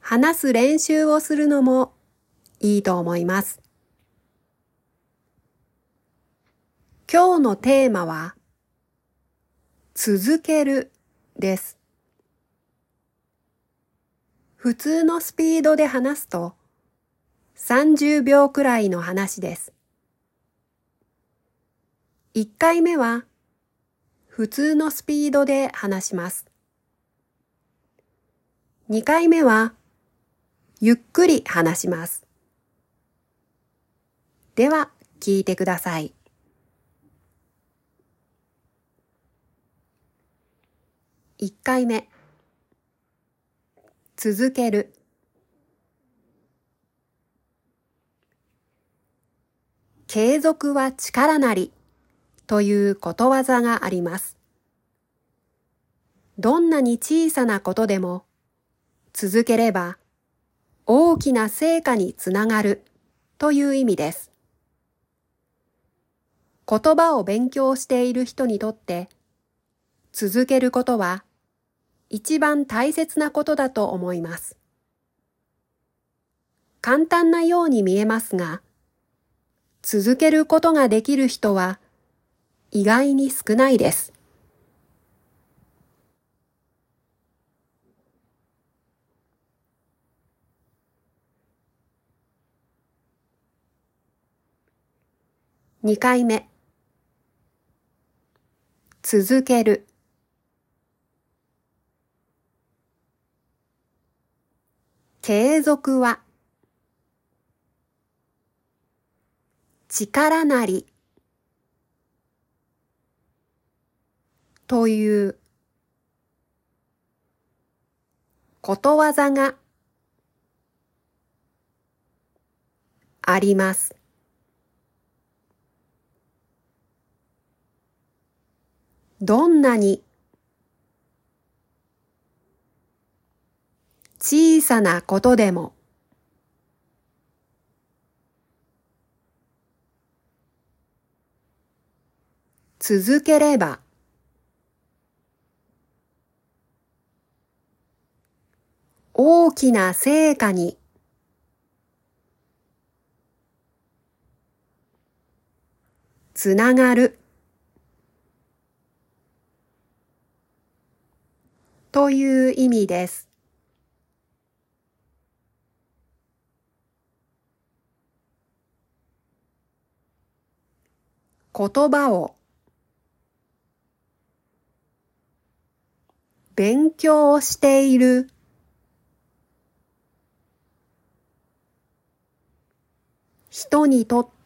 話す練習をするのもいいと思います。今日のテーマは、続けるです。普通のスピードで話すと30秒くらいの話です。1回目は普通のスピードで話します。2回目はゆっくり話します。では、聞いてください。1回目。続ける。継続は力なりということわざがあります。どんなに小さなことでも続ければ大きな成果につながるという意味です。言葉を勉強している人にとって、続けることは一番大切なことだと思います。簡単なように見えますが、続けることができる人は意外に少ないです。2回目。続ける。継続は。力なり。という。ことわざが。あります。どんなに小さなことでも続ければ大きな成果につながる。という意味です。言葉を。勉強している。人にとって。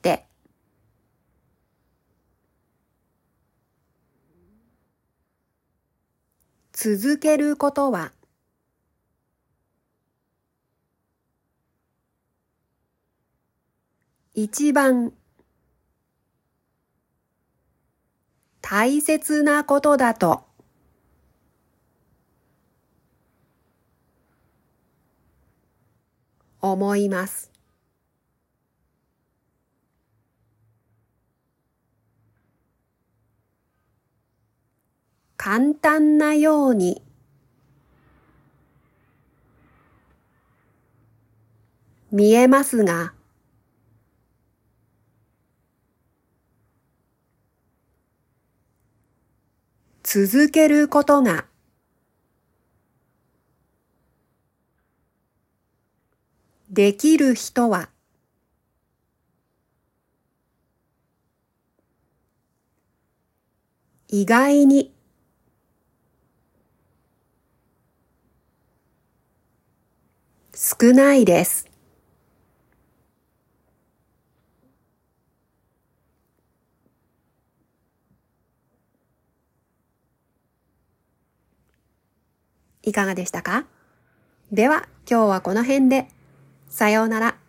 続けることは？一番。大切なことだと。思います。簡単なように。見えますが、続けることが。できる人は。意外に。少ないです。いかがでしたか？では今日はこの辺でさようなら。